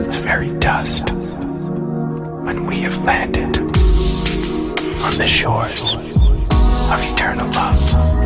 its very dust when we have landed on the shores of eternal love.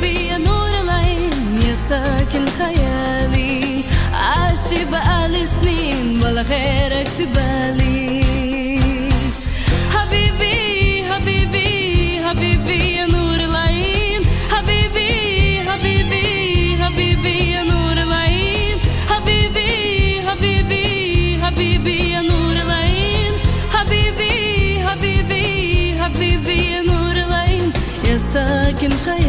حبيبي يا نور العين يا ساكن خيالي عاشي بقالي سنين ولا غيرك في بالي حبيبي حبيبي حبيبي يا نور العين حبيبي حبيبي حبيبي يا نور العين حبيبي حبيبي حبيبي يا نور العين حبيبي حبيبي حبيبي يا نور العين يا ساكن خيالي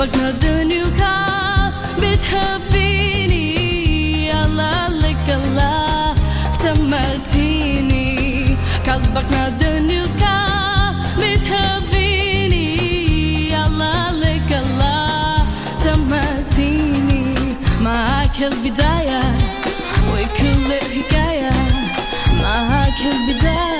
قلبك وكان بتحبيني. الله لك الله تمتيني قلبك بتحبيني. الله لك الله تمتيني معاك البداية وكل الحكاية. معاك البداية.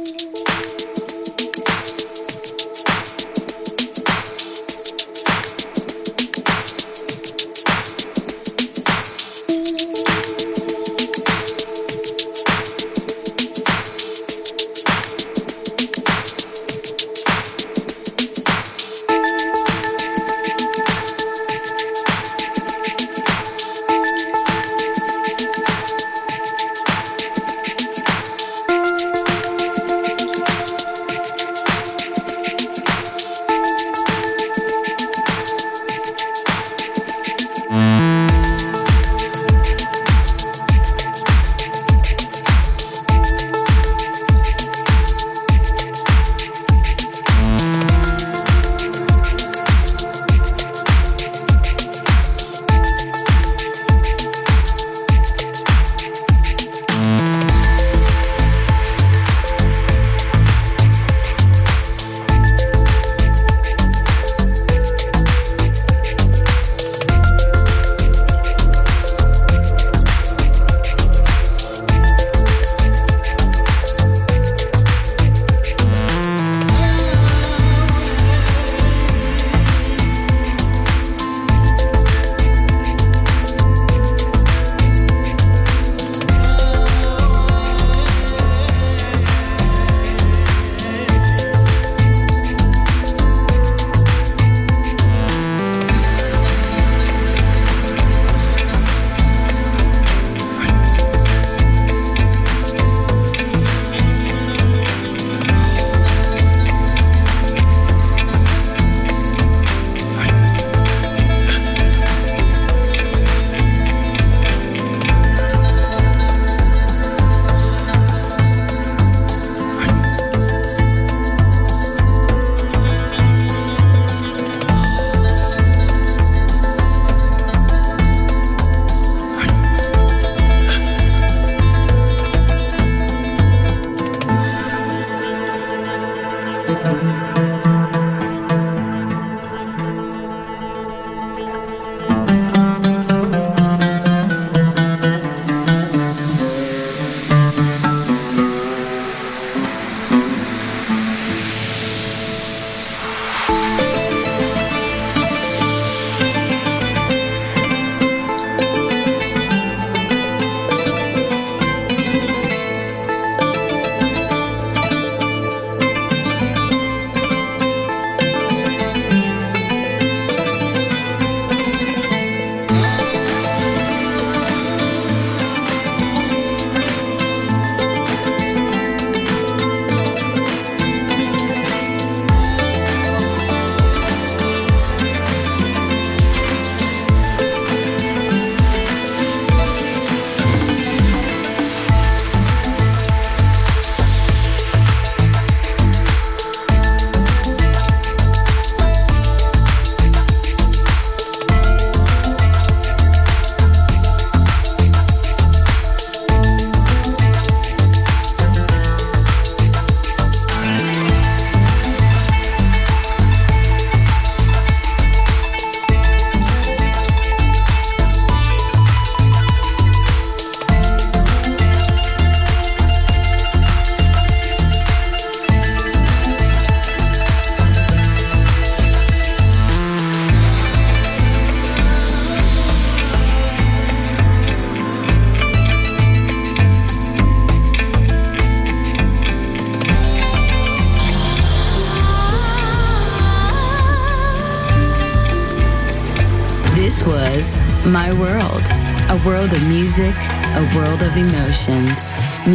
World